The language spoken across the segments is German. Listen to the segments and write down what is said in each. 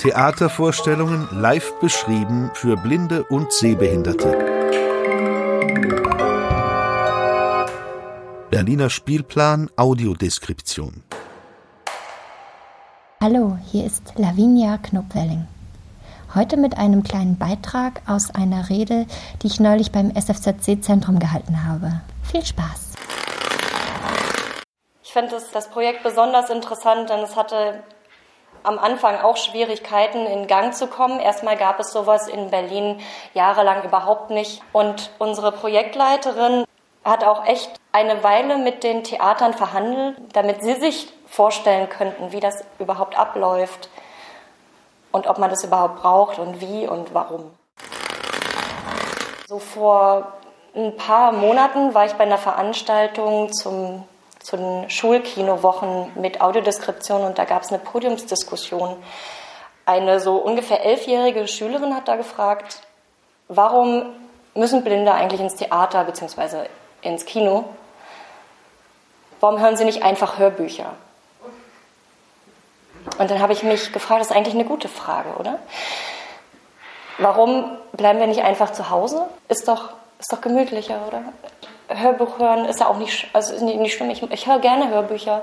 Theatervorstellungen live beschrieben für Blinde und Sehbehinderte. Berliner Spielplan Audiodeskription. Hallo, hier ist Lavinia Knopwelling. Heute mit einem kleinen Beitrag aus einer Rede, die ich neulich beim SFZC-Zentrum gehalten habe. Viel Spaß! Ich das, das Projekt besonders interessant, denn es hatte am Anfang auch Schwierigkeiten in Gang zu kommen. Erstmal gab es sowas in Berlin jahrelang überhaupt nicht. Und unsere Projektleiterin hat auch echt eine Weile mit den Theatern verhandelt, damit sie sich vorstellen könnten, wie das überhaupt abläuft und ob man das überhaupt braucht und wie und warum. So vor ein paar Monaten war ich bei einer Veranstaltung zum zu den Schulkinowochen mit Audiodeskription und da gab es eine Podiumsdiskussion. Eine so ungefähr elfjährige Schülerin hat da gefragt, warum müssen Blinde eigentlich ins Theater bzw. ins Kino? Warum hören sie nicht einfach Hörbücher? Und dann habe ich mich gefragt, das ist eigentlich eine gute Frage, oder? Warum bleiben wir nicht einfach zu Hause? Ist doch, ist doch gemütlicher, oder? Hörbuch hören ist ja auch nicht, also ist nicht, nicht schlimm. Ich, ich höre gerne Hörbücher.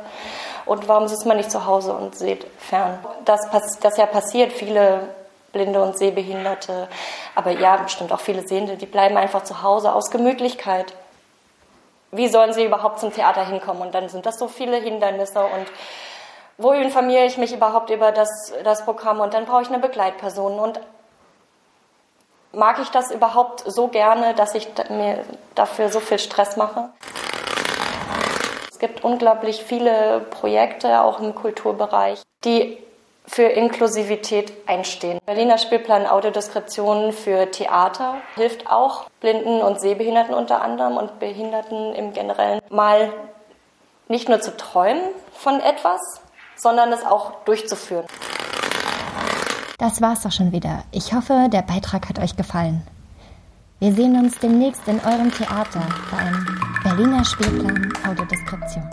Und warum sitzt man nicht zu Hause und sieht fern? Das, das ja passiert, viele Blinde und Sehbehinderte, aber ja, bestimmt auch viele Sehende, die bleiben einfach zu Hause aus Gemütlichkeit. Wie sollen sie überhaupt zum Theater hinkommen? Und dann sind das so viele Hindernisse und wo informiere ich mich überhaupt über das, das Programm? Und dann brauche ich eine Begleitperson und mag ich das überhaupt so gerne, dass ich mir dafür so viel Stress mache? Es gibt unglaublich viele Projekte, auch im Kulturbereich, die für Inklusivität einstehen. Berliner Spielplan Audiodeskription für Theater hilft auch Blinden und Sehbehinderten unter anderem und Behinderten im Generellen mal nicht nur zu träumen von etwas, sondern es auch durchzuführen. Das war's doch schon wieder. Ich hoffe, der Beitrag hat euch gefallen. Wir sehen uns demnächst in eurem Theater beim Berliner Spielplan Audiodeskription.